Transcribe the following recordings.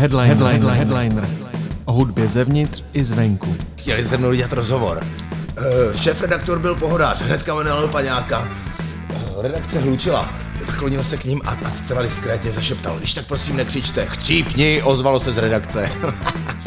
Headline, headline, headliner. O hudbě zevnitř i zvenku. Chtěli se mnou dělat rozhovor. Uh, šéf-redaktor byl pohodář, hnedka jmenoval paňáka. Uh, redakce hlučila. Naklonil se k ním a, a zcela diskrétně zašeptal. Když tak prosím nekřičte. Chcípni, ozvalo se z redakce.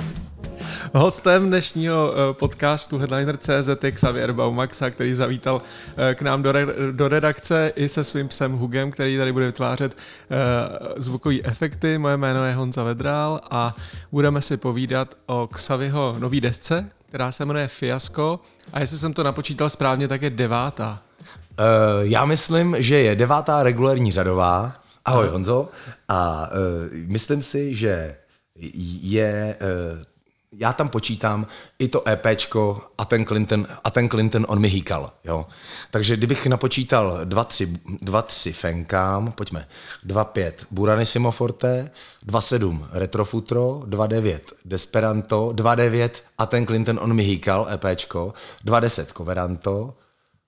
Hostem dnešního eh, podcastu Headliner.cz je Xavier Baumaxa, který zavítal eh, k nám do, re, do redakce i se svým psem Hugem, který tady bude vytvářet uh, zvukové efekty. Moje jméno je Honza Vedrál a budeme si povídat o Xaviho nový desce, která se jmenuje Fiasko a jestli jsem to napočítal správně, tak je devátá. Uh, já myslím, že je devátá regulární řadová. Ahoj Honzo. A uh, myslím si, že je uh, já tam počítám i to EPčko a ten Clinton, a ten Clinton on mi hýkal, jo. Takže kdybych napočítal 2-3 dva, tři Fenkám, pojďme, 2-5 Buranissimo Forte, 2-7 Retrofutro, 2-9 Desperanto, 2-9 a ten Clinton on mi hýkal, EPčko, 2-10 Coveranto,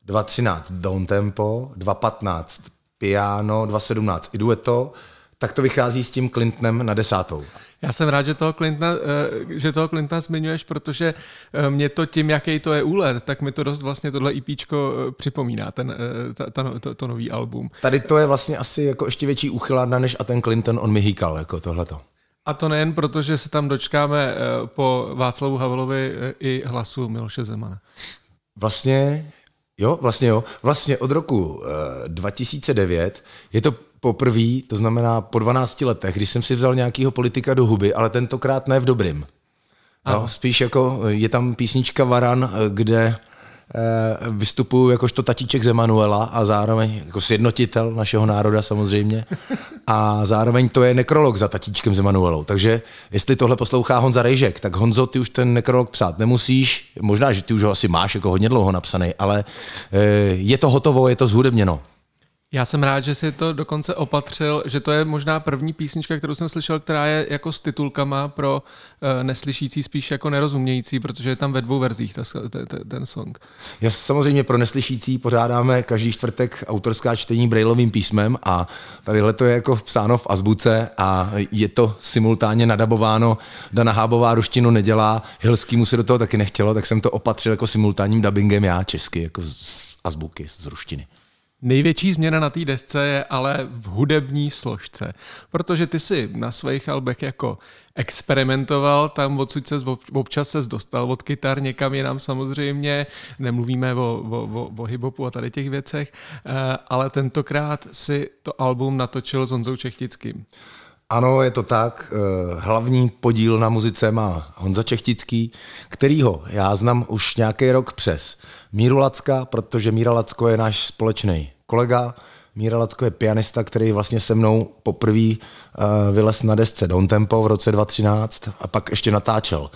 2-13 Down Tempo, 2-15 Piano, 2-17 Idueto, tak to vychází s tím Clintonem na desátou. Já jsem rád, že toho Clintona, eh, že toho Clintona zmiňuješ, protože eh, mě to tím, jaký to je úlet, tak mi to dost vlastně tohle IPčko e eh, připomíná, ten, ta, ta, to, to nový album. Tady to je vlastně asi jako ještě větší úchylárna, než a ten Clinton, on mi hýkal, jako tohleto. A to nejen proto, že se tam dočkáme po Václavu Havlovi i hlasu Miloše Zemana. Vlastně Jo, vlastně jo. Vlastně od roku uh, 2009 je to poprvé, to znamená po 12 letech, když jsem si vzal nějakého politika do huby, ale tentokrát ne v dobrým. No, spíš jako je tam písnička Varan, kde eh, vystupuju jakožto tatíček z Emanuela a zároveň jako sjednotitel našeho národa samozřejmě. A zároveň to je nekrolog za tatíčkem z Emanuelou. Takže jestli tohle poslouchá Honza Rejžek, tak Honzo, ty už ten nekrolog psát nemusíš. Možná, že ty už ho asi máš jako hodně dlouho napsaný, ale eh, je to hotovo, je to zhudebněno. Já jsem rád, že si to dokonce opatřil, že to je možná první písnička, kterou jsem slyšel, která je jako s titulkama pro uh, neslyšící, spíš jako nerozumějící, protože je tam ve dvou verzích ta, ten, ten song. Já samozřejmě pro neslyšící pořádáme každý čtvrtek autorská čtení brailovým písmem a tadyhle to je jako psáno v azbuce a je to simultánně nadabováno. Dana Hábová ruštinu nedělá, Hilskýmu se do toho taky nechtělo, tak jsem to opatřil jako simultánním dubbingem já česky, jako z azbuky, z ruštiny. Největší změna na té desce je ale v hudební složce, protože ty si na svých albech jako experimentoval, tam odsud se občas se dostal od kytar někam jinam samozřejmě, nemluvíme o, o, o, o hip-hopu a tady těch věcech, eh, ale tentokrát si to album natočil s Honzou Čechtickým. Ano, je to tak. Eh, hlavní podíl na muzice má Honza Čechtický, kterýho já znám už nějaký rok přes Míru Lacka, protože Míra Lacko je náš společný kolega. Míra Lacko je pianista, který vlastně se mnou poprvé uh, vylez na desce Don Tempo v roce 2013 a pak ještě natáčel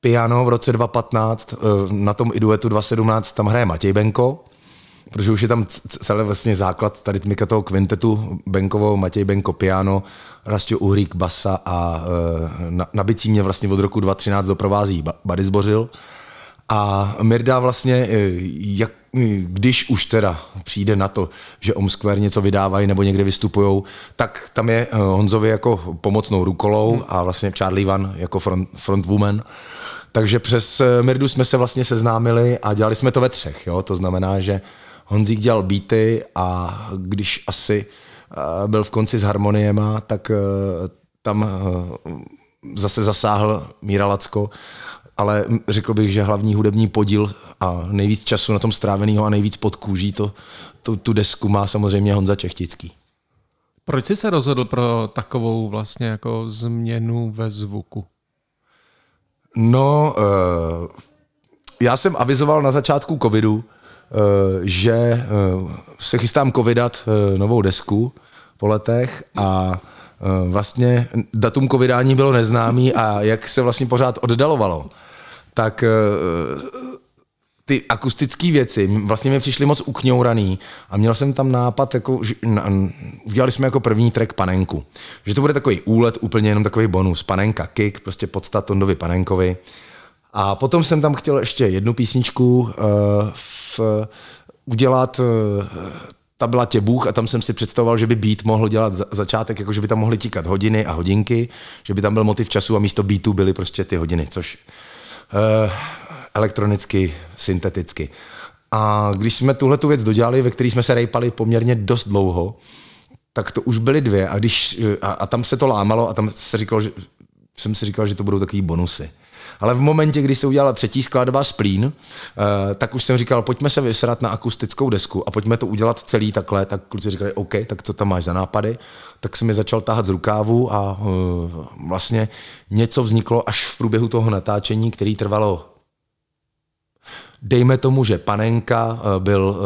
piano v roce 2015, uh, eh, na tom i duetu 2017 tam hraje Matěj Benko, protože už je tam celý vlastně základ tady tmika toho kvintetu Benkovo, Matěj Benko piano, Rastio Uhrík basa a uh, na, na bicí mě vlastně od roku 2013 doprovází Buddy Zbořil. A Mirda vlastně, jak když už teda přijde na to, že Omsquare něco vydávají nebo někde vystupují, tak tam je Honzovi jako pomocnou rukolou hmm. a vlastně Charlie Van jako front, frontwoman. Takže přes Mirdu jsme se vlastně seznámili a dělali jsme to ve třech. Jo? To znamená, že Honzík dělal beaty a když asi eh, byl v konci s harmoniema, tak tam zase zasáhl Míra Lacko ale řekl bych, že hlavní hudební podíl a nejvíc času na tom stráveného a nejvíc pod kůží to, to, tu desku má samozřejmě Honza Čechtický. Proč jsi se rozhodl pro takovou vlastně jako změnu ve zvuku? No, já jsem avizoval na začátku covidu, že uh, se chystám covidat uh, novou desku po letech a vlastně datum covidání bylo neznámý a jak se vlastně pořád oddalovalo, tak eh, ty akustické věci vlastně mi přišly moc ukňouraný a měl jsem tam nápad, jako, že, na, udělali jsme jako první track panenku. Že to bude takový úlet, úplně jenom takový bonus. Panenka, kick, prostě podstat Tondovi Panenkovi. A potom jsem tam chtěl ještě jednu písničku uh, v, udělat uh, ta byla tě Bůh a tam jsem si představoval, že by beat mohl dělat za, začátek, jako že by tam mohly tíkat hodiny a hodinky, že by tam byl motiv času a místo beatu byly prostě ty hodiny, což uh, elektronicky, synteticky. A když jsme tuhle tu věc dodělali, ve které jsme se rejpali poměrně dost dlouho, tak to už byly dvě a, když, a, a tam se to lámalo a tam se říkalo, že, jsem si říkal, že to budou takový bonusy. Ale v momentě, kdy se udělala třetí skladba Splín, uh, tak už jsem říkal, pojďme se vysrat na akustickou desku a pojďme to udělat celý takhle. Tak kluci říkali, OK, tak co tam máš za nápady? Tak jsem mi začal tahat z rukávu a uh, vlastně něco vzniklo až v průběhu toho natáčení, který trvalo Dejme tomu, že Panenka eh, byl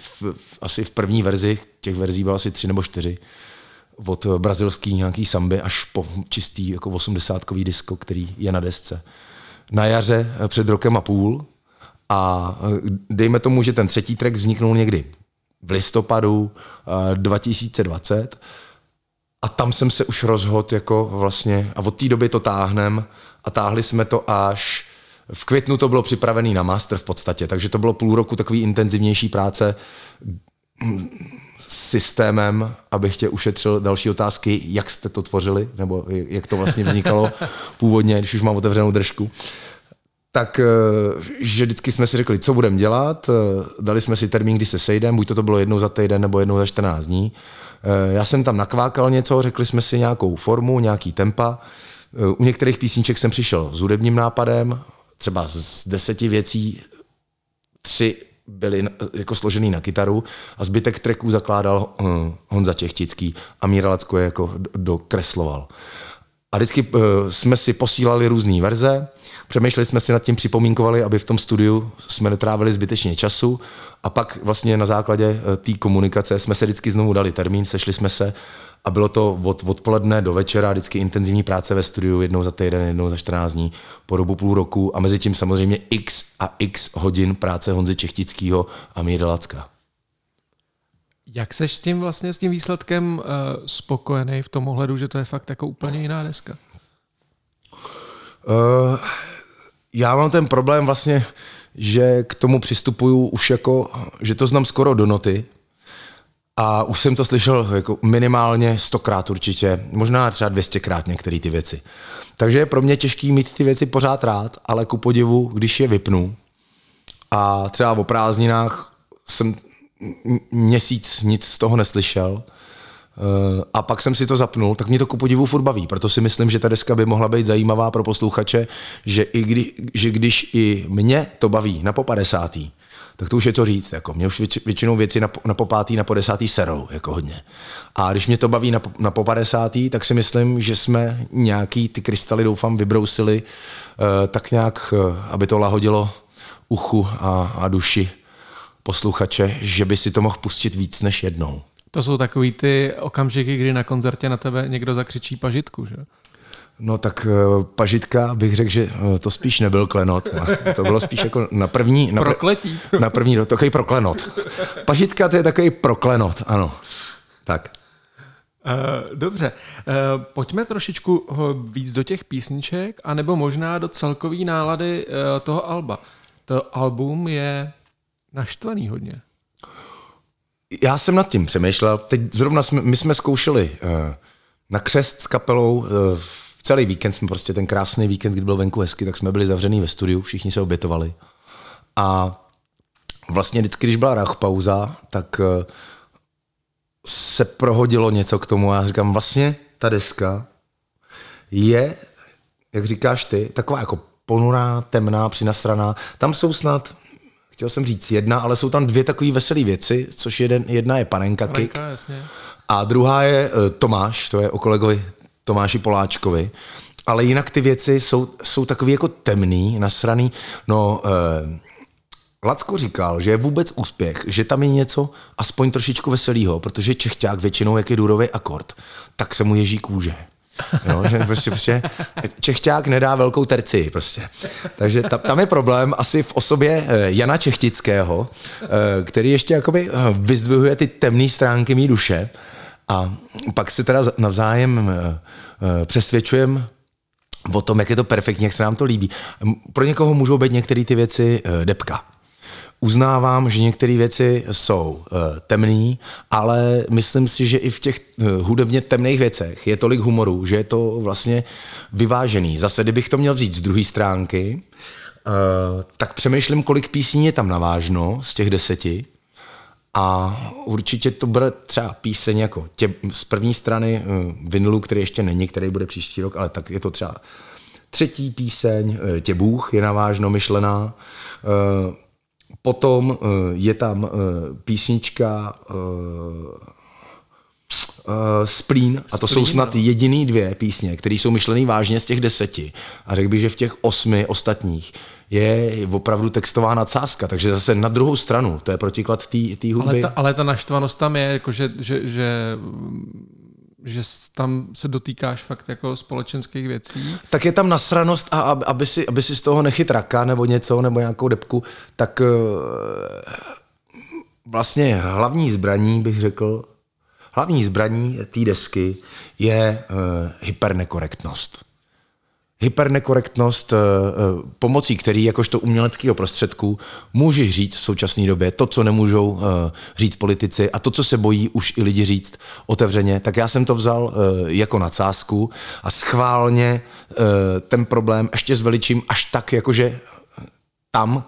v, v, asi v první verzi, těch verzí bylo asi tři nebo čtyři, od brazilský nějaký samby až po čistý jako 80 disko, který je na desce. Na jaře eh, před rokem a půl. A eh, dejme tomu, že ten třetí track vzniknul někdy v listopadu 2020 eh, a tam jsem se už rozhodl jako vlastně a od té doby to táhnem. A táhli jsme to až v květnu to bylo připravený na master v podstatě, takže to bylo půl roku takový intenzivnější práce systémem, abych tě ušetřil další otázky, jak jste to tvořili, nebo jak to vlastně vznikalo původně, když už mám otevřenou držku. Tak, eh, že vždycky jsme si řekli, co budeme dělat, eh, dali jsme si termín, kdy se sejdeme, buď to, to bylo jednou za týden nebo jednou za 14 dní. Eh, já jsem tam nakvákal něco, řekli jsme si nějakou formu, nějaký tempa. U některých písniček jsem přišel s hudebním nápadem, třeba z deseti věcí tři byly jako složený na kytaru a zbytek tracků zakládal uh, Honza Čechtický a Míra Lacko je jako dokresloval. A vždycky uh, jsme si posílali různé verze, přemýšleli jsme si nad tím, připomínkovali, aby v tom studiu jsme netrávili zbytečně času a pak vlastně na základě té komunikace jsme se vždycky znovu dali termín, sešli jsme se a bylo to od odpoledne do večera, vždycky intenzivní práce ve studiu, jednou za týden, jednou za 14 dní, po dobu půl roku a mezi tím samozřejmě x a x hodin práce Honzy Čechtického a Míry Lacka. Jak seš s tím vlastně s tím výsledkem uh, spokojený v tom ohledu, že to je fakt jako úplně jiná deska? Uh, já mám ten problém vlastně, že k tomu přistupuju už jako, že to znám skoro do noty, a už jsem to slyšel jako minimálně stokrát určitě, možná třeba 200krát některé ty věci. Takže je pro mě těžký mít ty věci pořád rád, ale ku podivu, když je vypnu a třeba o prázdninách jsem měsíc nic z toho neslyšel, eh, a pak jsem si to zapnul, tak mě to ku podivu furt baví. Proto si myslím, že ta deska by mohla být zajímavá pro posluchače, že, i kdy, že když i mě to baví na po 50 tak to už je co říct. Jako. Mě už většinou věci na, na popátý, na po desátý serou, jako hodně. A když mě to baví na, na po padesátý, tak si myslím, že jsme nějaký ty krystaly, doufám, vybrousili uh, tak nějak, uh, aby to lahodilo uchu a, a duši posluchače, že by si to mohl pustit víc než jednou. To jsou takový ty okamžiky, kdy na koncertě na tebe někdo zakřičí pažitku, že? No tak uh, pažitka bych řekl, že uh, to spíš nebyl klenot. To bylo spíš jako na první... Na, Prokletí. Na první, no, takový proklenot. Pažitka to je takový proklenot, ano. Tak. Uh, dobře, pojďme trošičku víc do těch písniček, anebo možná do celkové nálady toho alba. To album je naštvaný hodně. Já jsem nad tím přemýšlel. Teď zrovna jsme, my jsme zkoušeli na křest s kapelou uh, celý víkend jsme prostě ten krásný víkend, kdy byl venku hezky, tak jsme byli zavřený ve studiu, všichni se obětovali. A vlastně vždycky, když byla rach pauza, tak eh, se prohodilo něco k tomu a já říkám, vlastně ta deska je, jak říkáš ty, taková jako ponurá, temná, přinasraná. Tam jsou snad, chtěl jsem říct jedna, ale jsou tam dvě takové veselé věci, což jeden, jedna je Panenka, Panenka jasně. a druhá je uh, Tomáš, to je o kolegovi Tomáši Poláčkovi. Ale jinak ty věci jsou, jsou takový jako temný, nasraný. No, eh, Lacko říkal, že je vůbec úspěch, že tam je něco aspoň trošičku veselého, protože Čechťák většinou, jak je důrový akord, tak se mu ježí kůže. Jo, že prostě, prostě Čechťák nedá velkou terci prostě. Takže ta, tam je problém asi v osobě eh, Jana Čechtického, eh, který ještě jakoby eh, vyzdvihuje ty temné stránky mý duše a pak si teda navzájem eh, eh, přesvědčujeme o tom, jak je to perfektní, jak se nám to líbí. Pro někoho můžou být některé ty věci eh, depka. uznávám, že některé věci jsou temné, ale myslím si, že i v těch hudebně temných věcech je tolik humoru, že je to vlastně vyvážený. Zase, kdybych to měl vzít z druhé stránky, tak přemýšlím, kolik písní je tam navážno z těch deseti. A určitě to bude třeba píseň jako tě, z první strany uh, vinilu, který ještě není, který bude příští rok, ale tak je to třeba třetí píseň, uh, Tě Bůh je navážno myšlená. Uh, Potom eh, je tam eh, písnička Splín, a to jsou snad no. jediný dvě písně, které jsou myšlené vážně z těch deseti. A řekl bych, že v těch osmi ostatních je opravdu textová nadsázka, takže zase na druhou stranu, to je protiklad té hudby. Ale ta, ale ta naštvanost tam je, jako že, že, že že tam se dotýkáš fakt jako společenských věcí. Tak je tam nasranost a aby si, aby si z toho nechyt raka nebo něco, nebo nějakou depku, tak eh, vlastně hlavní zbraní, bych řekl, hlavní zbraní té desky je uh, hypernekorektnost hypernekorektnost, eh, eh, pomocí který jakožto uměleckého prostředku můžeš říct v současné době to, co nemůžou eh, říct politici a to, co se bojí už i lidi říct otevřeně, tak já jsem to vzal jako nadsázku a schválně ten problém ještě zveličím až tak, jakože tam,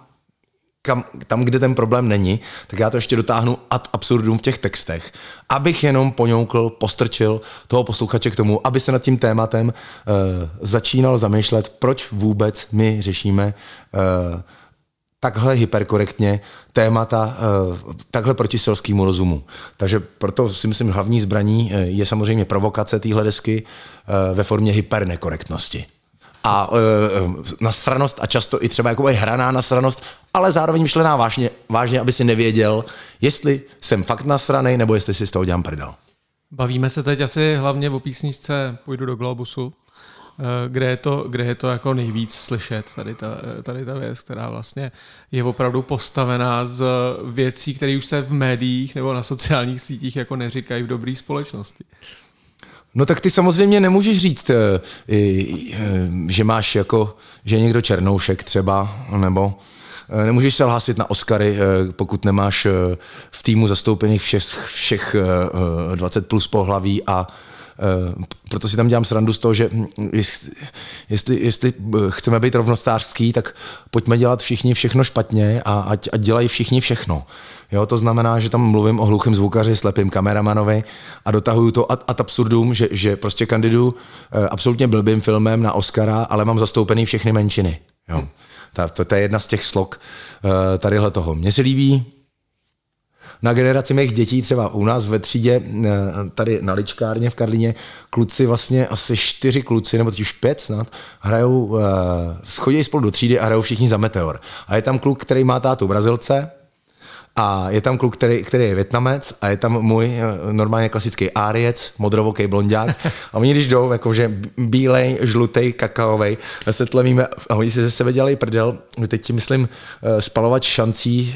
kam, tam, kde ten problém není, tak já to ještě dotáhnu ad absurdum v těch textech, abych jenom poňoukl, postrčil toho posluchače k tomu, aby se nad tím tématem uh, začínal zamýšlet, proč vůbec my řešíme uh, takhle hyperkorektně témata uh, takhle proti selskému rozumu. Takže proto si myslím, hlavní zbraní je samozřejmě provokace téhle desky uh, ve formě hypernekorektnosti a uh, nasranost a často i třeba jako hraná nasranost, ale zároveň myšlená vážně, vážně, aby si nevěděl, jestli jsem fakt nasraný, nebo jestli si z toho dělám prdel. Bavíme se teď asi hlavně o písničce Půjdu do Globusu, kde je to, kde je to jako nejvíc slyšet, tady ta, tady ta věc, která vlastně je opravdu postavená z věcí, které už se v médiích nebo na sociálních sítích jako neříkají v dobré společnosti. No tak ty samozřejmě nemůžeš říct, eh, eh, že máš jako, že někdo černoušek třeba, nebo eh, nemůžeš se hlásit na Oscary, pokud nemáš v týmu zastoupených všech, všech 20 plus pohlaví a proto si tam dělám srandu z toho, že hm, jestli, jestli chceme být rovnostářský, tak pojďme dělat všichni všechno špatně a ať, ať dělají všichni všechno. Jo, to znamená, že tam mluvím o hluchém zvukaři, slepým kameramanovi a dotahuju to ad, ad absurdum, že, že prostě kandidu eh, absolutně blbým filmem na Oscara, ale mám zastoupený všechny menšiny. Jo. Ta, to, to je jedna z těch slok eh, tadyhle toho. Mně se líbí na generaci mých dětí, třeba u nás ve třídě, eh, tady na Ličkárně v Karlině, kluci vlastně asi čtyři kluci, nebo teď už pět snad, hrajou, schodí spolu do třídy a hrajou všichni za Meteor. A je tam kluk, který má tátu Brazilce, a je tam kluk, který, který je větnamec a je tam můj eh, normálně klasický áriec, modrovoký blondák. A oni když jdou, jakože bílej, žlutý, kakaový, se tlemíme a oni si ze sebe dělají prdel. Teď ti myslím eh, spalovat šancí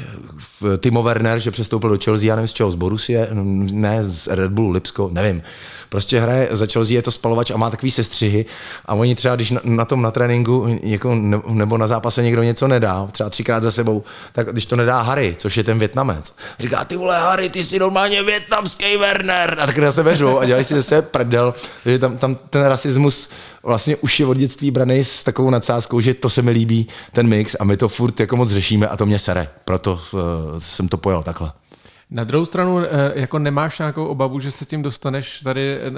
Timo Werner, že přestoupil do Chelsea, já nevím z čeho, z Borussie, ne z Red Bullu, Lipsko, nevím prostě hraje za Chelsea, je to spalovač a má takový sestřihy a oni třeba, když na, na tom na tréninku jako, nebo na zápase někdo něco nedá, třeba třikrát za sebou, tak když to nedá Harry, což je ten Větnamec, říká, ty vole Harry, ty jsi normálně větnamský Werner a tak na sebe řou a dělají si zase prdel, takže tam, tam ten rasismus vlastně už je od dětství braný s takovou nadsázkou, že to se mi líbí, ten mix a my to furt jako moc řešíme a to mě sere, proto uh, jsem to pojal takhle. Na druhou stranu, eh, jako nemáš nějakou obavu, že se tím dostaneš tady eh,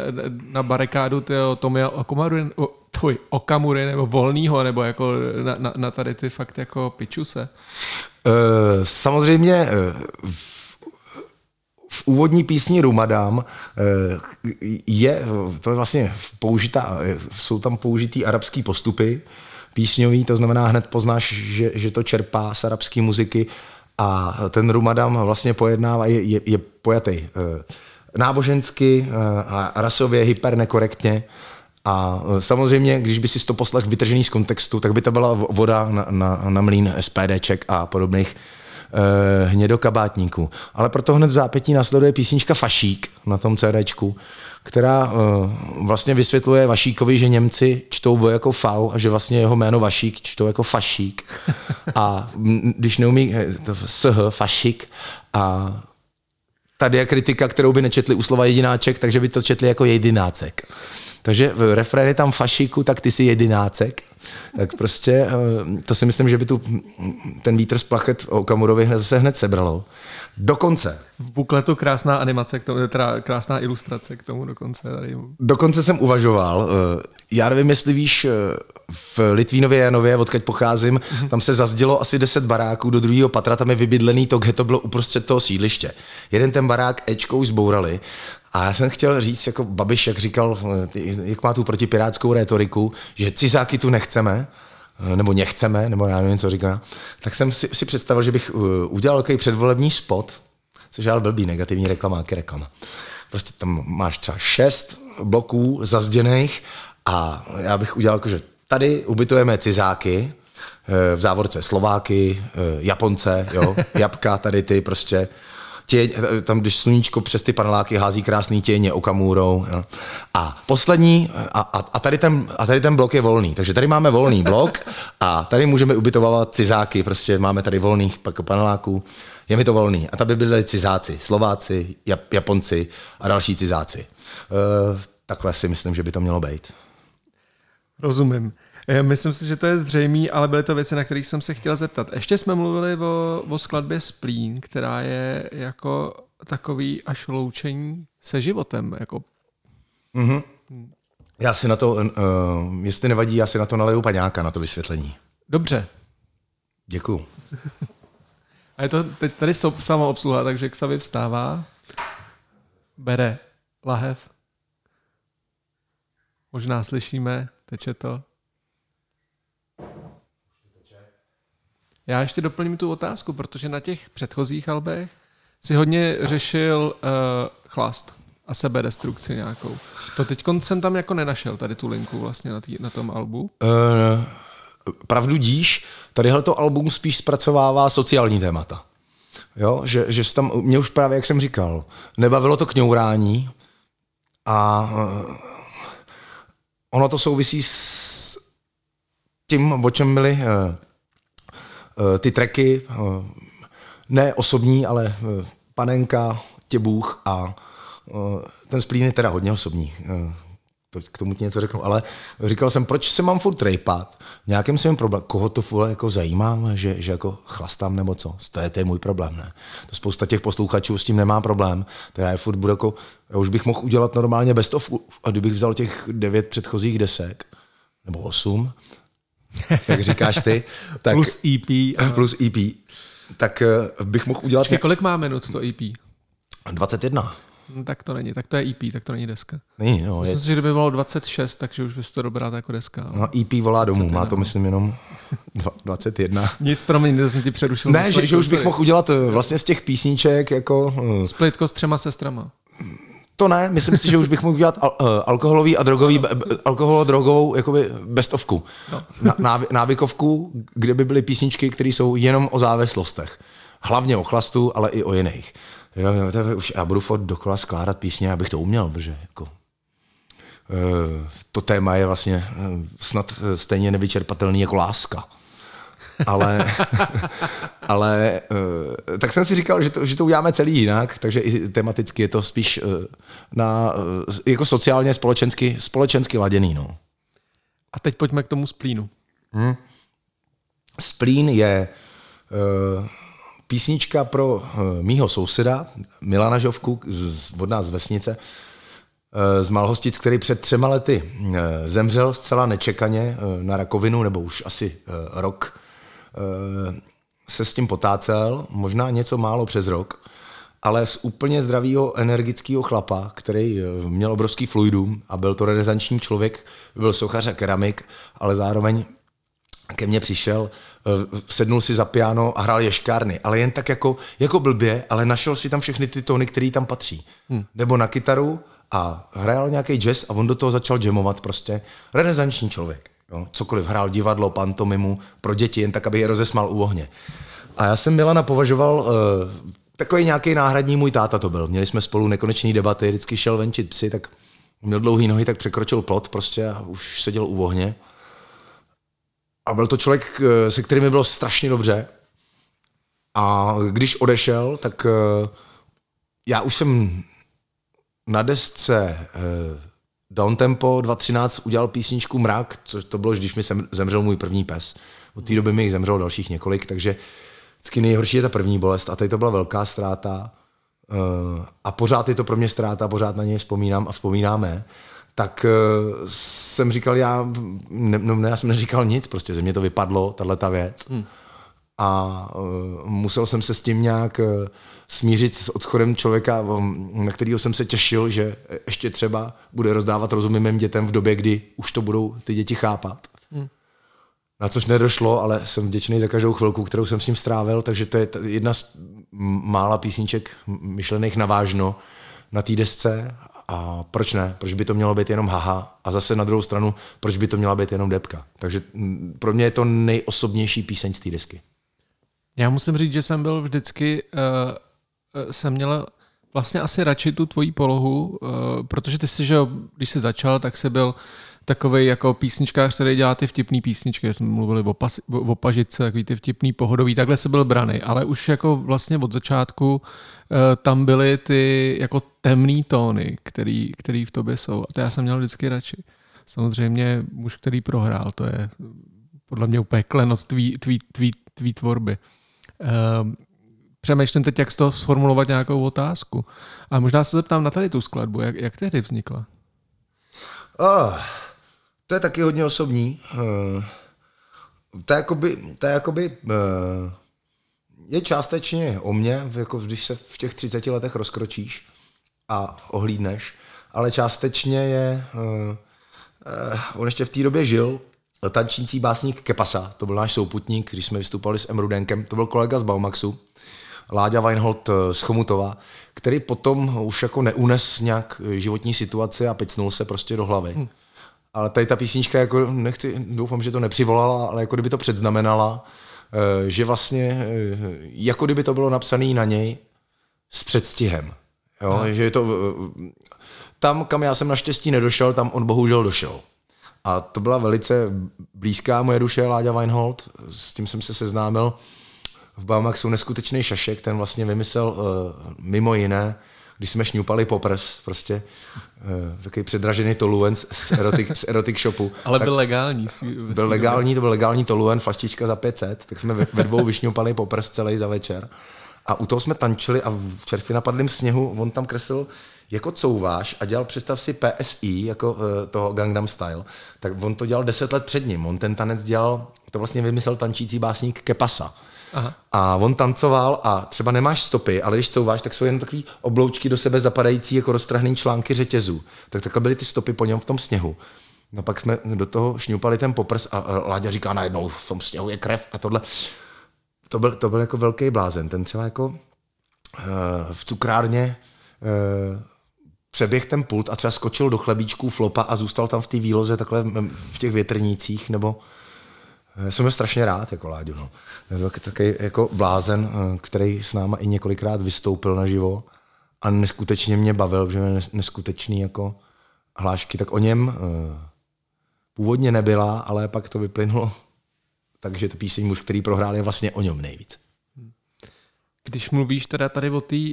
na barikádu Tomia Okamury, tvoj Okamury nebo Volnýho, nebo jako na, na, na tady ty fakt jako pičuse? Uh, samozřejmě v úvodní písni Rumadám je, to je vlastně použitá, jsou tam použitý arabský postupy písňový, to znamená hned poznáš, že, že to čerpá z arabské muziky a ten Rumadam vlastně pojednává, je, je, je pojatý eh, nábožensky eh, a rasově hypernekorektně. A eh, samozřejmě, když by si to poslech vytržený z kontextu, tak by to byla voda na, na, na mlín SPDček a podobných e, hnědokabátníku. Ale proto hned v zápětí nasleduje písnička Fašík na tom CDčku, která e, vlastně vysvětluje Vašíkovi, že Němci čtou V jako V a že vlastně jeho jméno Vašík čtou jako Fašík. A když neumí to SH, Fašík, a tady je kritika, kterou by nečetli u slova jedináček, takže by to četli jako jedinácek. Takže v refrény tam fašiku, tak ty si jedinácek. Tak prostě eh, to si myslím, že by tu ten vítr z plachet o Kamurovi zase hned sebralo. Dokonce. V bukletu krásná animace, k tomu, teda krásná ilustrace k tomu dokonce. Tady. Dokonce jsem uvažoval, eh, já nevím, jestli víš, eh, v Litvínově Janově, odkud pocházím, mm-hmm. tam se zazdělo asi 10 baráků do druhého patra, tam je vybydlený to, kde to bylo uprostřed toho sídliště. Jeden ten barák Ečkou zbourali a já jsem chtěl říct, jako Babiš, jak říkal, jak má tu protipirátskou rétoriku, že cizáky tu nechceme, nebo nechceme, nebo já nevím, co říká, tak jsem si, si představil, že bych uh, udělal takový předvolební spot, což je ale blbý, negativní reklama, jaký reklama. Prostě tam máš třeba šest bloků zazděných a já bych udělal jako, že tady ubytujeme cizáky, eh, v závorce Slováky, eh, Japonce, jo, Jabka, tady ty prostě tě, tam když sluníčko přes ty paneláky hází krásný těně okamůrou. Jo. A poslední, a, a, a, tady ten, a tady ten blok je volný, takže tady máme volný blok a tady můžeme ubytovávat cizáky, prostě máme tady volných pak paneláků, je mi to volný. A tady by byli cizáci, Slováci, Japonci a další cizáci. E, takhle si myslím, že by to mělo být. Rozumím. Myslím si, že to je zřejmé, ale byly to věci, na kterých jsem se chtěl zeptat. Ještě jsme mluvili o, o skladbě Splín, která je jako takový až loučení se životem. Jako... Mm-hmm. Já si na to, uh, jestli nevadí, já si na to naleju paňáka, na to vysvětlení. Dobře. Děkuju. A je to teď tady samoobsluha, takže Xavi vstává, bere lahev. Možná slyšíme, teče to. Já ještě doplním tu otázku, protože na těch předchozích albech si hodně řešil uh, chlast a sebedestrukci nějakou. To teď jsem tam jako nenašel, tady tu linku vlastně na, tý, na tom albu. Uh, pravdu díš, tadyhle to album spíš zpracovává sociální témata. Jo, že, že tam, mě už právě, jak jsem říkal, nebavilo to kňourání a uh, ono to souvisí s tím, o čem byly uh, ty treky, eh, ne osobní, ale eh, panenka, tě Bůh a ten splín je teda hodně osobní. To, k tomu ti něco řeknu, ale říkal jsem, proč se mám furt rejpat? V nějakém svém problém, koho to furt jako zajímá, že, že jako chlastám nebo co? To je, to je můj problém, ne? To spousta těch posluchačů s tím nemá problém. To já je furt budu jako, já už bych mohl udělat normálně best of, a kdybych vzal těch devět předchozích desek, nebo osm, jak říkáš ty. Tak, plus EP. A... Plus EP. Tak eh, bych mohl udělat... Počkej, kolik má minut to EP? 21. No, tak to není, tak to je EP, tak to není deska. Není, no. Myslím je... si, že kdyby bylo 26, takže už bys to dobrá jako deska. No, EP volá domů, má to myslím jenom 21. Nic, promiň, to jsem ti přerušil. Ne, že, že už bych mohl udělat eh, vlastně z těch písniček jako... Eh, Splitko s třema sestrama. To ne, myslím si, že už bych mohl dělat al- uh, alkoholový a drogový, alkoholo drogovou jakoby bestovku. No. Na, návykovku, kde by byly písničky, které jsou jenom o závislostech. Hlavně o chlastu, ale i o jiných. Já, už, já budu furt dokola skládat písně, abych to uměl, protože jako, uh, to téma je vlastně uh, snad stejně nevyčerpatelný jako láska ale, ale tak jsem si říkal, že to, že to uděláme celý jinak, takže i tematicky je to spíš uh, na, uh, jako sociálně, společensky, společensky laděný. No. A teď pojďme k tomu splínu. Hmm. Splín je uh, písnička pro uh, mýho souseda Milana Žovku z, od nás z vesnice, z Malhostic, který před třema lety zemřel zcela nečekaně na rakovinu, nebo už asi rok Eh, se s tím potácel, možná něco málo přes rok, ale z úplně zdravého energického chlapa, který eh, měl obrovský fluidum a byl to renesanční člověk, byl sochař a keramik, ale zároveň ke mně přišel, eh, sednul si za piano a hrál ješkárny, ale jen tak jako, jako blbě, ale našel si tam všechny ty tóny, které tam patří. Hmm. Nebo na kytaru a hrál nějaký jazz a on do toho začal jamovat prostě. Renesanční člověk. Jo, cokoliv hrál divadlo, pantomimu pro děti, jen tak, aby je rozesmal u ohně. A já jsem Milana považoval, uh, takový nějaký náhradní můj táta to byl. Měli jsme spolu nekonečné debaty, vždycky šel venčit psy, tak měl dlouhý nohy, tak překročil plot prostě a už seděl u ohně. A byl to člověk, eh, se kterým bylo strašně dobře. A když odešel, tak uh, já už jsem na desce Down Tempo 2.13 udělal písničku Mrak, což to bylo, když mi zemřel můj první pes. Od té doby mi jich zemřelo dalších několik, takže vždycky nejhorší je ta první bolest a tady to byla velká ztráta uh, a pořád je to pro mě ztráta, pořád na něj vzpomínám a vzpomínáme tak uh, jsem říkal, já, ne, no, já jsem neříkal nic, prostě ze mě to vypadlo, tahle ta věc. Hmm. A uh, musel jsem se s tím nějak uh, smířit s odchodem člověka, na kterého jsem se těšil, že ještě třeba bude rozdávat rozumy mým dětem v době, kdy už to budou ty děti chápat. Hmm. Na což nedošlo, ale jsem vděčný za každou chvilku, kterou jsem s ním strávil, takže to je jedna z mála písniček myšlených navážno na té desce a proč ne? Proč by to mělo být jenom haha? A zase na druhou stranu, proč by to měla být jenom depka? Takže pro mě je to nejosobnější píseň z té desky. Já musím říct, že jsem byl vždycky, uh, jsem měl vlastně asi radši tu tvoji polohu, uh, protože ty si, že když jsi začal, tak jsi byl takový jako písničkář, který dělá ty vtipný písničky, jsme mluvili o, pas, o pažice, takový ty vtipný pohodový, takhle se byl brany, ale už jako vlastně od začátku uh, tam byly ty jako temný tóny, který, který v tobě jsou a to já jsem měl vždycky radši. Samozřejmě muž, který prohrál, to je podle mě úplně klenot tvý, tvý, tvý, tvý tvorby. Uh, přemýšlím teď, jak z toho sformulovat nějakou otázku. A možná se zeptám na tady tu skladbu, jak, jak tehdy vznikla? Oh, to je taky hodně osobní. Uh, to je jakoby, to je jakoby uh, je částečně o mě, jako když se v těch 30 letech rozkročíš a ohlídneš, ale částečně je, uh, uh, on ještě v té době žil, tančící básník Kepasa, to byl náš souputník, když jsme vystupovali s Emrudenkem, to byl kolega z Baumaxu, Láďa Weinhold z Chomutova, který potom už jako neunes nějak životní situaci a picnul se prostě do hlavy. Hmm. Ale tady ta písnička, jako nechci, doufám, že to nepřivolala, ale jako kdyby to předznamenala, eh, že vlastně, eh, jako kdyby to bylo napsané na něj s předstihem. Jo? Že je to, eh, tam, kam já jsem naštěstí nedošel, tam on bohužel došel. A to byla velice blízká moje duše, Láďa Weinhold, s tím jsem se seznámil v Baumaxu neskutečný šašek, ten vlastně vymyslel uh, mimo jiné když jsme šňupali poprs, prostě uh, takový předražený toluen z erotic, z erotic shopu. Ale byl legální. Byl legální, to byl legální toluen, flaštička za 500, tak jsme ve, ve dvou vyšňupali poprs celý za večer. A u toho jsme tančili a v čerstvě napadlém sněhu on tam kreslil jako couváš a dělal, představ si PSI, jako uh, toho Gangnam Style, tak on to dělal deset let před ním. On ten tanec dělal, to vlastně vymyslel tančící básník Kepasa. Aha. A on tancoval a třeba nemáš stopy, ale když couváš, tak jsou jen takový obloučky do sebe zapadající jako roztrhný články řetězů. Tak takhle byly ty stopy po něm v tom sněhu. No pak jsme do toho šňupali ten poprs a Láďa říká najednou, v tom sněhu je krev a tohle. To byl, to byl jako velký blázen. Ten třeba jako uh, v cukrárně uh, přeběh ten pult a třeba skočil do chlebíčků flopa a zůstal tam v té výloze takhle v těch větrnících nebo já jsem byl strašně rád, jako Láďu. No. Je takový jako blázen, eh, který s náma i několikrát vystoupil naživo a neskutečně mě bavil, že mě neskutečný jako hlášky, tak o něm eh, původně nebyla, ale pak to vyplynulo takže to píseň muž, který prohrál, je vlastně o něm nejvíc. Když mluvíš teda tady o té uh,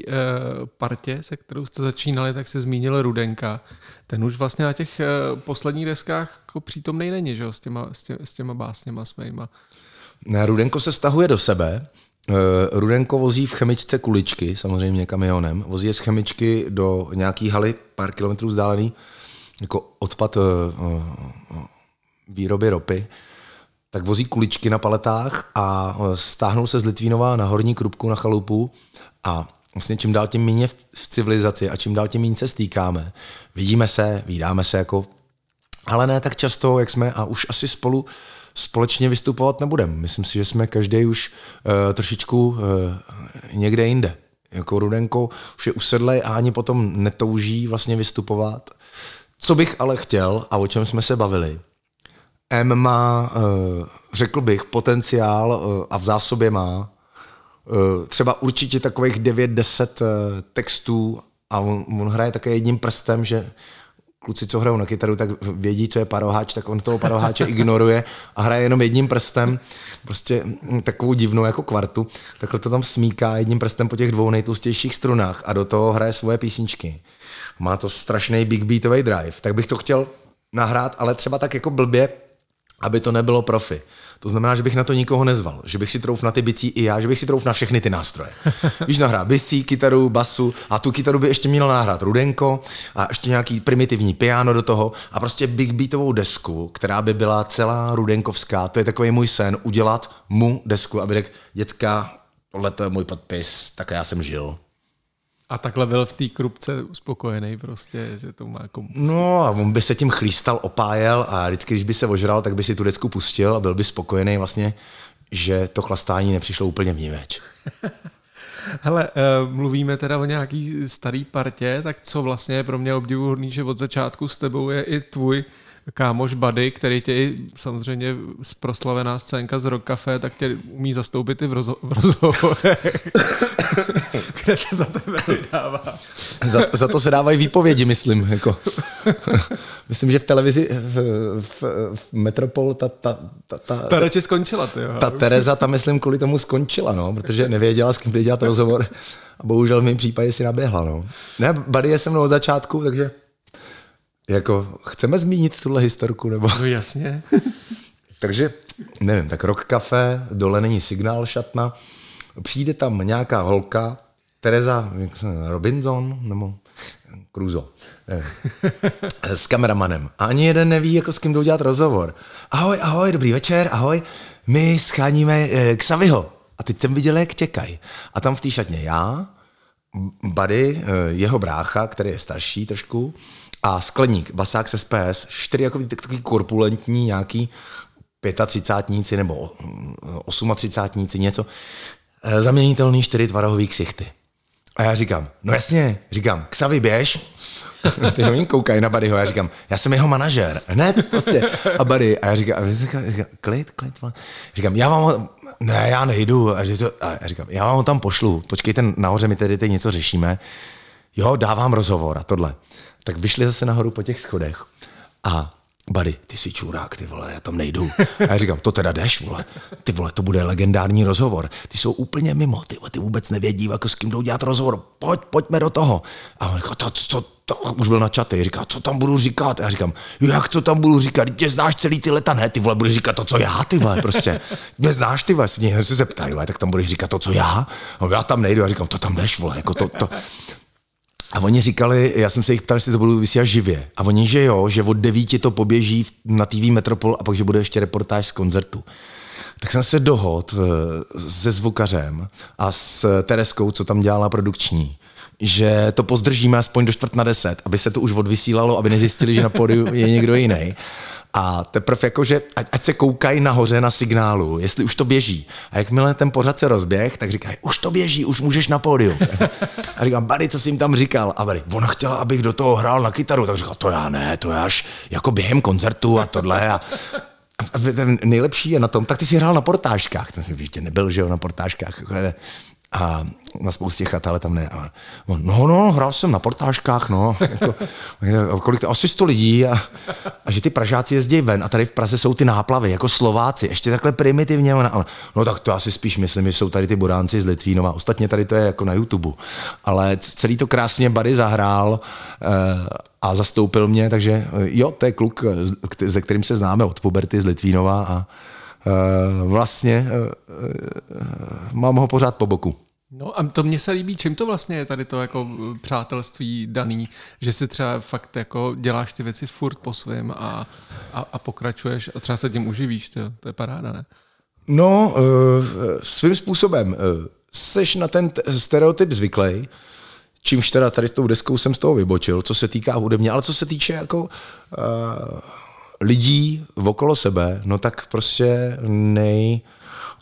partě, se kterou jste začínali, tak se zmínil Rudenka. Ten už vlastně na těch uh, posledních deskách jako přítomnej není, že jo, s těma, s, tě, s těma básněma svýma. Ne, Rudenko se stahuje do sebe. Uh, Rudenko vozí v chemičce kuličky, samozřejmě kamionem. Vozí je z chemičky do nějaký haly pár kilometrů vzdálený, jako odpad uh, uh, výroby ropy tak vozí kuličky na paletách a e, stáhnul se z Litvínova na horní krupku na chalupu a vlastně čím dál tím méně v civilizaci a čím dál tím méně se stýkáme. Vidíme se, vídáme se jako, ale ne tak často, jak jsme a už asi spolu společně vystupovat nebudeme. Myslím si, že jsme každý už uh, trošičku uh, někde jinde. Jako Rudenko už je usedlej a ani potom netouží vlastně vystupovat. Co bych ale chtěl a o čem jsme se bavili, M má, eh, řekl bych, potenciál eh, a v zásobě má uh, třeba určitě takových 9-10 uh, textů a on, on hraje také jedním prstem, že kluci, co hrajou na kytaru, tak vědí, co je paroháč, tak on toho paroháče ignoruje a hraje jenom jedním prstem, prostě hm, takovou divnou jako kvartu. Takhle to tam smíká jedním prstem po těch dvou nejtlustějších strunách a do toho hraje svoje písničky. Má to strašný big beatový drive. Tak bych to chtěl nahrát, ale třeba tak jako blbě, aby to nebylo profi. To znamená, že bych na to nikoho nezval, že bych si trouf na ty bicí i já, že bych si trouf na všechny ty nástroje. Víš, nahrá bicí, kytaru, basu a tu kytaru by ještě měl nahrát Rudenko a ještě nějaký primitivní piano do toho a prostě big beatovou desku, která by byla celá Rudenkovská. To je takový můj sen, udělat mu desku, aby řekl, děcka, tohle je můj podpis, tak já jsem žil. A takhle byl v té krupce uspokojený prostě, že to má jako... No a on by se tím chlístal, opájel a vždycky, když by se ožral, tak by si tu desku pustil a byl by spokojený vlastně, že to chlastání nepřišlo úplně vníveč. Hele, uh, mluvíme teda o nějaký starý partě, tak co vlastně je pro mě obdivuhodný, že od začátku s tebou je i tvůj kámoš Buddy, který tě i samozřejmě proslavená scénka z Rock Café, tak tě umí zastoupit i v, rozo- v rozhovorech, kde se za tebe vydává. za, za to se dávají výpovědi, myslím. Jako. myslím, že v televizi v, v, v Metropol ta, ta, ta, ta, ta radši skončila, ty jo. Ta Tereza, ta myslím kvůli tomu skončila, no, protože nevěděla, s kým by dělat rozhovor. A bohužel v mém případě si naběhla. No. Ne, Buddy je se mnou od začátku, takže jako, chceme zmínit tuhle historku? Nebo? No jasně. Takže, nevím, tak Rock Café, dole není signál šatna, přijde tam nějaká holka, Teresa Robinson, nebo Cruzo, s kameramanem. A ani jeden neví, jako s kým jdou dělat rozhovor. Ahoj, ahoj, dobrý večer, ahoj. My scháníme eh, Xaviho. A teď jsem viděl, jak těkaj. A tam v té šatně já, Buddy, eh, jeho brácha, který je starší trošku, a skleník, basák z SPS, čtyři jako takový korpulentní nějaký 35 nebo 38 něco, eh, zaměnitelný čtyři tvarohový ksichty. A já říkám, no jasně, říkám, Xavi běž, ty ho koukají na Buddyho, já říkám, já jsem jeho manažer, hned prostě. A Buddy, a já říkám, a říkám, klid, klid, říkám, já vám ho, ne, já nejdu, a, já říkám, já vám ho tam pošlu, počkejte nahoře, my tedy teď něco řešíme, jo, dávám rozhovor a tohle. Tak vyšli zase nahoru po těch schodech. A Buddy, ty jsi čurák, ty vole, já tam nejdu. A já říkám, to teda jdeš, vole. Ty vole, to bude legendární rozhovor. Ty jsou úplně mimo, ty, vole, ty vůbec nevědí, jako s kým jdou dělat rozhovor. Pojď, pojďme do toho. A on říká, to, co, to, už byl na čaty, říká, co tam budu říkat? A já říkám, jak co tam budu říkat? Ty znáš celý ty leta, ne? Ty vole, budeš říkat to, co já, ty vole, prostě. Mě znáš, ty vole, se zeptají, vole, tak tam budeš říkat to, co já? A já tam nejdu, já říkám, to tam jdeš, vole, jako to, to. A oni říkali, já jsem se jich ptal, jestli to budou vysílat živě. A oni, že jo, že od devíti to poběží na TV Metropol a pak, že bude ještě reportáž z koncertu. Tak jsem se dohod eh, se zvukařem a s Tereskou, co tam dělala produkční, že to pozdržíme aspoň do čtvrt na deset, aby se to už odvysílalo, aby nezjistili, že na pódiu je někdo jiný. A teprve jakože, ať, ať se koukají nahoře na signálu, jestli už to běží. A jakmile ten pořad se rozběh, tak říkají, už to běží, už můžeš na pódiu. A říkám, Barry, co jsi jim tam říkal? A Barry, ona chtěla, abych do toho hrál na kytaru. Tak říkal, to já ne, to je až jako během koncertu a tohle. A, a ten nejlepší je na tom, tak ty jsi hrál na portážkách. Ten jsem ještě nebyl, že jo, na portážkách a na spoustě chat, ale tam ne. A on, no, no, hrál jsem na portážkách, no. Jako, kolik to, asi sto lidí a, a, že ty Pražáci jezdí ven a tady v Praze jsou ty náplavy, jako Slováci, ještě takhle primitivně. No tak to asi spíš myslím, že jsou tady ty Buránci z Litvínova. Ostatně tady to je jako na YouTube. Ale celý to krásně Bary zahrál eh, a zastoupil mě, takže eh, jo, to je kluk, se kterým se známe od puberty z Litvínova a Eh, vlastně eh, eh, mám ho pořád po boku. No a to mně se líbí, čím to vlastně je tady to jako přátelství daný, že si třeba fakt jako děláš ty věci furt po svém a, a, a pokračuješ a třeba se tím uživíš, to, to je paráda, ne? No, svým způsobem. Seš na ten stereotyp zvyklý, čímž teda tady s tou deskou jsem z toho vybočil, co se týká hudebně, ale co se týče jako uh, lidí okolo sebe, no tak prostě nej,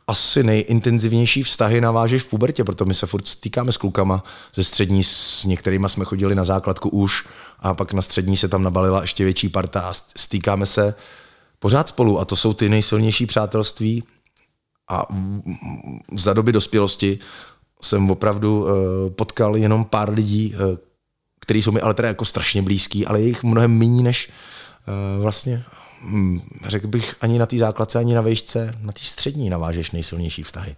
asi nejintenzivnější vztahy navážeš v pubertě, proto my se furt stýkáme s klukama ze střední, s některými jsme chodili na základku už a pak na střední se tam nabalila ještě větší parta a stýkáme se pořád spolu a to jsou ty nejsilnější přátelství. A za doby dospělosti jsem opravdu potkal jenom pár lidí, kteří jsou mi ale teda jako strašně blízký, ale je jich mnohem méně než vlastně hm, řekl bych, ani na té základce, ani na vejšce, na té střední navážeš nejsilnější vztahy.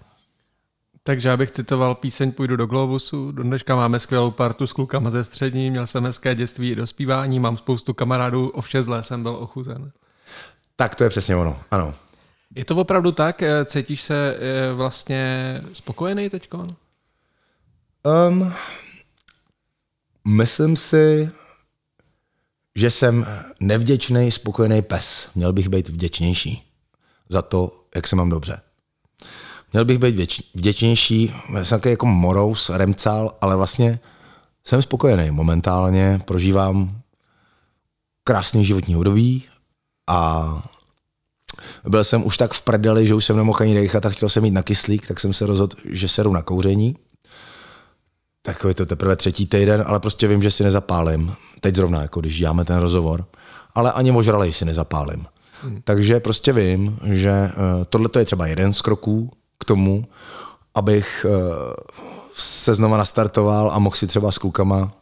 Takže já bych citoval píseň Půjdu do Globusu. Do dneška máme skvělou partu s klukama ze střední, měl jsem hezké dětství i dospívání, mám spoustu kamarádů, o vše zlé jsem byl ochuzen. Tak to je přesně ono, ano. Je to opravdu tak? Eh, cítíš se eh, vlastně spokojený teď? Um, myslím si, že jsem nevděčný, spokojený pes. Měl bych být vděčnější za to, jak se mám dobře. Měl bych být věč, vděčnější, jsem takový jako morous, remcal, ale vlastně jsem spokojený. Momentálně prožívám krásný životní období a byl jsem už tak v prdeli, že už jsem nemohl ani dechat a chtěl jsem jít na kyslík, tak jsem se rozhodl, že seru na kouření. Takový to teprve třetí týden, ale prostě vím, že si nezapálím. Teď zrovna, jako když děláme ten rozhovor. Ale ani ožralej si nezapálím. Hmm. Takže prostě vím, že uh, tohle je třeba jeden z kroků, k tomu, abych eh, se znova nastartoval a mohl si třeba s klukama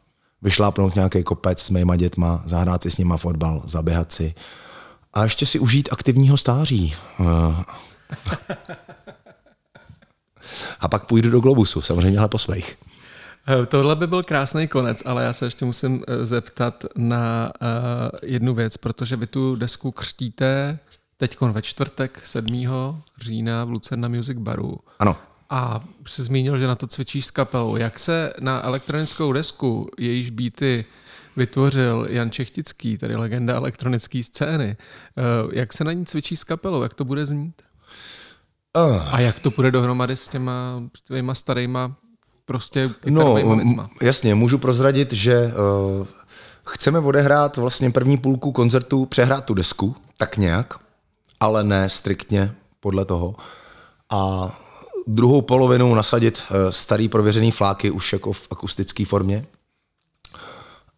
vyšlápnout nějaký kopec s mýma dětma, zahrát si s nima fotbal, zaběhat si a ještě si užít aktivního stáří. Eh. A pak půjdu do Globusu, samozřejmě ale po svých. Eh, tohle by byl krásný konec, ale já se ještě musím zeptat na uh, jednu věc, protože vy tu desku křtíte teď ve čtvrtek 7. října v Lucerna Music Baru. Ano. A jsi zmínil, že na to cvičíš s kapelou. Jak se na elektronickou desku, jejíž beaty vytvořil Jan Čechtický, tedy legenda elektronické scény, eh, jak se na ní cvičí s kapelou? Jak to bude znít? Uh. A jak to půjde dohromady s těma tvýma starýma prostě No, jasně, můžu prozradit, že uh, chceme odehrát vlastně první půlku koncertu, přehrát tu desku, tak nějak ale ne striktně podle toho. A druhou polovinu nasadit eh, starý prověřený fláky už jako v akustické formě.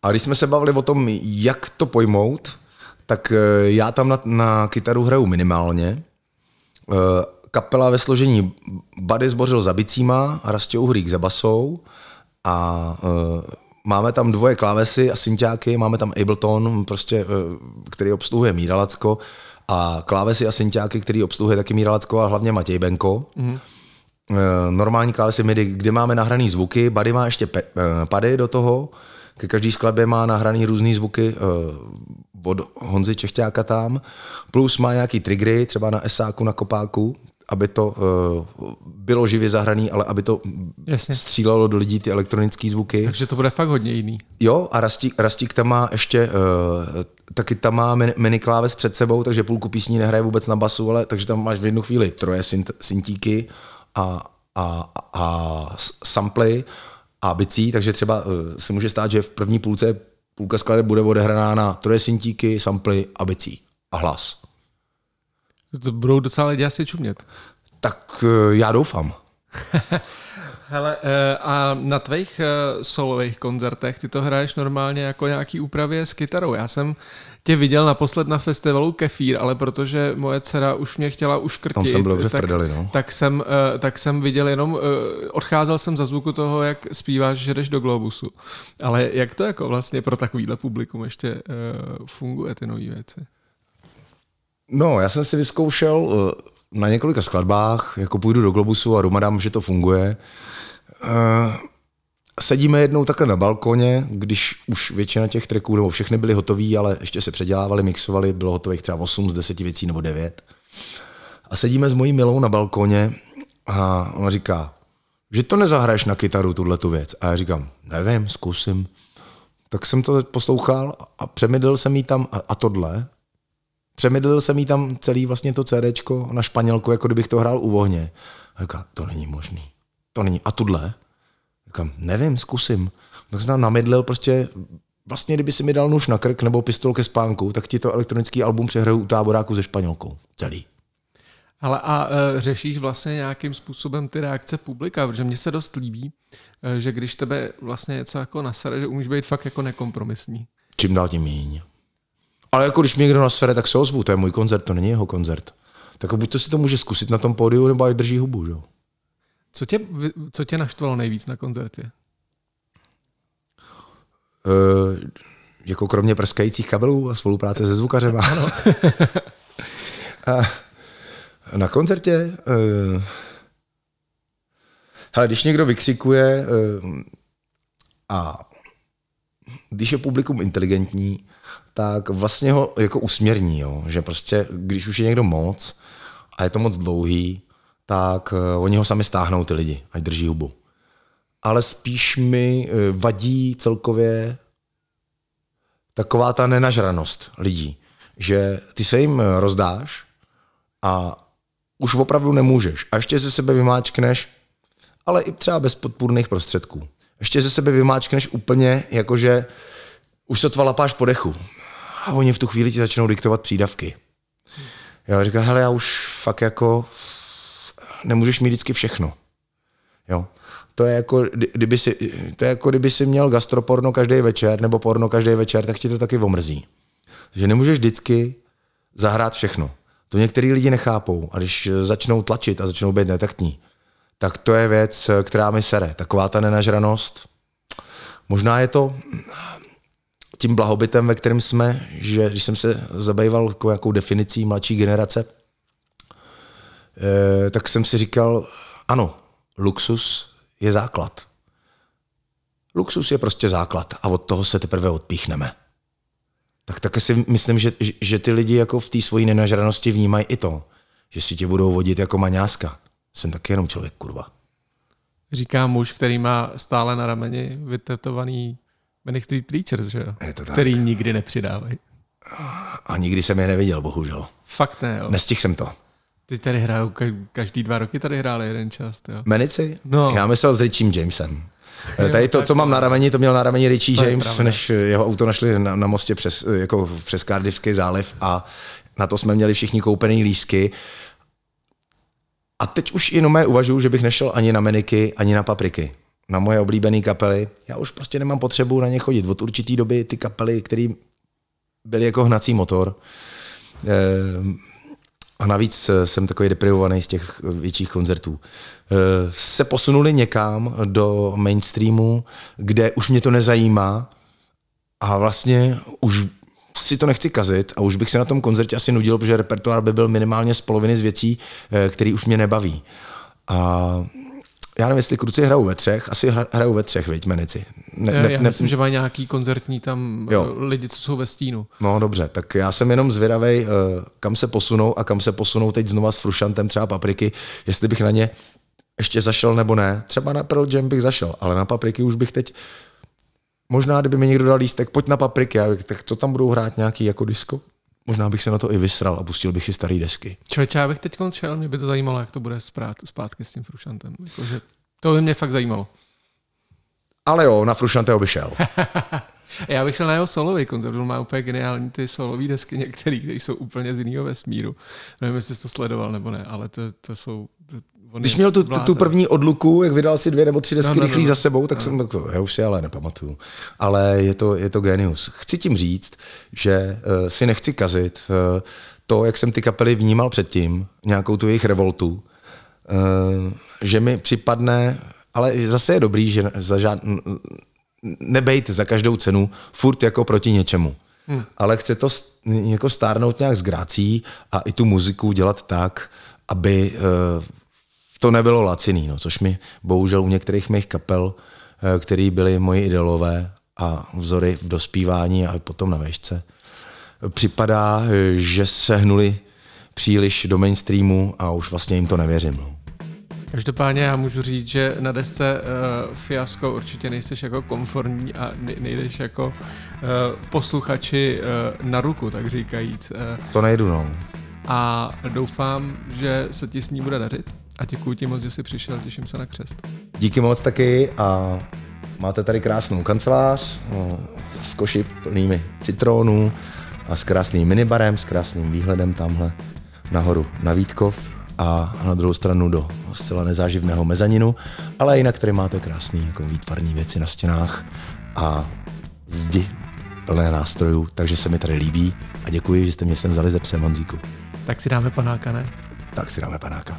A když jsme se bavili o tom, jak to pojmout, tak eh, já tam na, na kytaru hraju minimálně. Kapela ve složení Buddy zbořil za bicíma, Rastě Uhrík za basou a máme tam dvoje klávesy a synťáky, máme tam Ableton, prostě, který obsluhuje Míra Lacko a klávesy a synťáky, který obsluhuje taky Míra Lacko a hlavně Matěj Benko. Mm. Normální klávesy MIDI, kde máme nahraný zvuky, Buddy má ještě pe, pady do toho, ke každý skladbě má nahraný různý zvuky uh, od Honzy Čechťáka tam, plus má nějaký triggery, třeba na esáku, na kopáku, aby to uh, bylo živě zahraný, ale aby to Jasně. střílelo do lidí ty elektronické zvuky. Takže to bude fakt hodně jiný. Jo, a Rastík, Rastík tam má ještě, uh, taky tam má mini kláves před sebou, takže půlku písní nehraje vůbec na basu, ale takže tam máš v jednu chvíli troje synt, syntíky a, a, a samply a bicí, takže třeba uh, se může stát, že v první půlce půlka skladeb bude odehraná na troje syntíky, samply a bicí a hlas. To budou docela lidi asi čumět. Tak eh, já doufám. Hele, eh, a na tvých eh, solových koncertech ty to hraješ normálně jako nějaký úpravě s kytarou. Já jsem tě viděl naposled na festivalu Kefír, ale protože moje dcera už mě chtěla uškrtit, Tam jsem byl tak, prdeli, no. tak, jsem, tak jsem viděl jenom, odcházel jsem za zvuku toho, jak zpíváš, že jdeš do Globusu. Ale jak to jako vlastně pro takovýhle publikum ještě funguje, ty nové věci? No, já jsem si vyzkoušel eh, na několika skladbách, jako půjdu do Globusu a domadám, že to funguje. Eh, sedíme jednou takhle na balkoně, když už většina těch tracků, nebo všechny byly hotové, ale ještě se předělávali, mixovali, bylo hotových třeba 8 z 10 věcí nebo 9. A sedíme s mojí milou na balkoně a ona říká, že to nezahraješ na kytaru, tuhle tu věc. A já říkám, nevím, zkusím. Tak jsem to poslouchal a přemydlil jsem jí tam a, a tohle. Přemydlil jsem jí tam celý vlastně to CDčko na španělku, jako kdybych to hrál u vohně. A říká, to není možný. To není. A tudle? Říkám, nevím, zkusím. Tak jsem tam namydlil prostě vlastně kdyby si mi dal nůž na krk nebo pistol ke spánku, tak ti to elektronický album přehraju u táboráku ze Španělkou. Celý. Ale a e, řešíš vlastně nějakým způsobem ty reakce publika, protože mně se dost líbí, e, že když tebe vlastně něco jako nasere, že umíš být fakt jako nekompromisní. Čím dál tím míň. Ale jako když mě někdo nasere, tak se ozvu, to je můj koncert, to není jeho koncert. Tak buď to si to může zkusit na tom pódiu, nebo ať drží hubu. Že? Co, tě, co tě naštvalo nejvíc na koncertě? Uh, jako kromě prskajících kabelů a spolupráce se zvukařem. Ano. a na koncertě uh, hele, když někdo vykřikuje uh, a když je publikum inteligentní, tak vlastně ho jako usměrní, jo? že prostě, když už je někdo moc a je to moc dlouhý, tak uh, oni ho sami stáhnou ty lidi, ať drží hubu. Ale spíš mi uh, vadí celkově taková ta nenažranost lidí, že ty se jim rozdáš a už opravdu nemůžeš. A ještě ze sebe vymáčkneš, ale i třeba bez podpůrných prostředků. Ještě ze sebe vymáčkneš úplně, jakože už to lapáš po dechu. A oni v tu chvíli ti začnou diktovat přídavky. Jo, říká, hele, já už fakt jako nemůžeš mít vždycky všechno. Jo. To je jako, kdyby si, to je jako kdyby si měl gastroporno každý večer nebo porno každý večer, tak ti to taky omrzí. Že nemůžeš vždycky zahrát všechno. To některý lidi nechápou a když začnou tlačit a začnou být netaktní, tak to je věc, která mi sere. Taková ta nenažranost. Možná je to tím blahobytem, ve kterém jsme, že když jsem se zabýval jako jakou definicí mladší generace, eh, tak jsem si říkal, ano, luxus je základ. Luxus je prostě základ a od toho se teprve odpíchneme. Tak také si myslím, že, že ty lidi jako v té svojí nenažranosti vnímají i to, že si tě budou vodit jako maňáska. Jsem taky jenom člověk, kurva. Říká muž, který má stále na rameni vytetovaný Manic Street Preachers, že jo? Je to tak. Který nikdy nepřidávají. A nikdy jsem je neviděl, bohužel. Fakt ne, jo. Nestihl jsem to. Ty tady hrajou, každý dva roky tady hráli jeden čas, jo. Menici? No. Já myslel s Richiem Jamesem. Jo, tady to, co mám na rameni, to měl na rameni Richie James, než jeho auto našli na, na mostě přes, jako přes Cardiffský záliv a na to jsme měli všichni koupený lísky. A teď už i mé uvažuji, že bych nešel ani na Meniky, ani na Papriky. Na moje oblíbené kapely. Já už prostě nemám potřebu na ně chodit. Od určitý doby ty kapely, které byly jako hnací motor, eh, a navíc eh, jsem takový deprivovaný z těch větších koncertů. Eh, se posunuli někam do mainstreamu, kde už mě to nezajímá a vlastně už si to nechci kazit a už bych se na tom koncertě asi nudil, protože repertoár by byl minimálně z poloviny z věcí, který už mě nebaví. A já nevím, jestli kruci hrajou ve třech, asi hrajou ve třech, veď, menici. Ne, ne, já ne, myslím, že mají nějaký koncertní tam jo. lidi, co jsou ve stínu. No dobře, tak já jsem jenom zvědavý, eh, kam se posunou a kam se posunou teď znova s Frušantem třeba Papriky, jestli bych na ně ještě zašel nebo ne. Třeba na Pearl Jam bych zašel, ale na Papriky už bych teď Možná, kdyby mi někdo dal lístek, pojď na papriky, bych, tak co tam budou hrát nějaký jako disko? Možná bych se na to i vysral a pustil bych si staré desky. Člověče, já bych teď šel, mě by to zajímalo, jak to bude zpátky s tím Frušantem. Jakože to by mě fakt zajímalo. Ale jo, na Frušante by šel. Já bych šel na jeho solový koncert, on má úplně geniální ty solové desky některé, které jsou úplně z jiného vesmíru. Nevím, jestli jsi to sledoval nebo ne, ale to, to jsou... To, Když měl tu, tu první odluku, jak vydal si dvě nebo tři desky no, no, rychlý no, za sebou, tak no. jsem tak, já už si ale nepamatuju. Ale je to, je to genius. Chci tím říct, že uh, si nechci kazit uh, to, jak jsem ty kapely vnímal předtím, nějakou tu jejich revoltu, uh, že mi připadne, ale zase je dobrý, že za žád, nebejt za každou cenu furt jako proti něčemu. Hmm. Ale chce to jako stárnout nějak s grácí a i tu muziku dělat tak, aby uh, to nebylo laciný, no, což mi bohužel u některých mých kapel, uh, který byly moji idolové a vzory v dospívání a potom na vešce, připadá, že se hnuli příliš do mainstreamu a už vlastně jim to nevěřím. No. Každopádně já můžu říct, že na desce uh, Fiasko určitě nejseš jako konformní a nejdeš jako uh, posluchači uh, na ruku, tak říkajíc. Uh, to nejdu, no. A doufám, že se ti s ní bude dařit. A děkuji ti moc, že jsi přišel, těším se na křest. Díky moc taky a máte tady krásnou kancelář no, s koši plnými citronů a s krásným minibarem, s krásným výhledem tamhle nahoru na Vítkov a na druhou stranu do zcela nezáživného mezaninu, ale jinak tady máte krásný jako výtvarní věci na stěnách a zdi plné nástrojů, takže se mi tady líbí a děkuji, že jste mě sem vzali ze psem Honzíku. Tak si dáme panáka, ne? Tak si dáme panáka.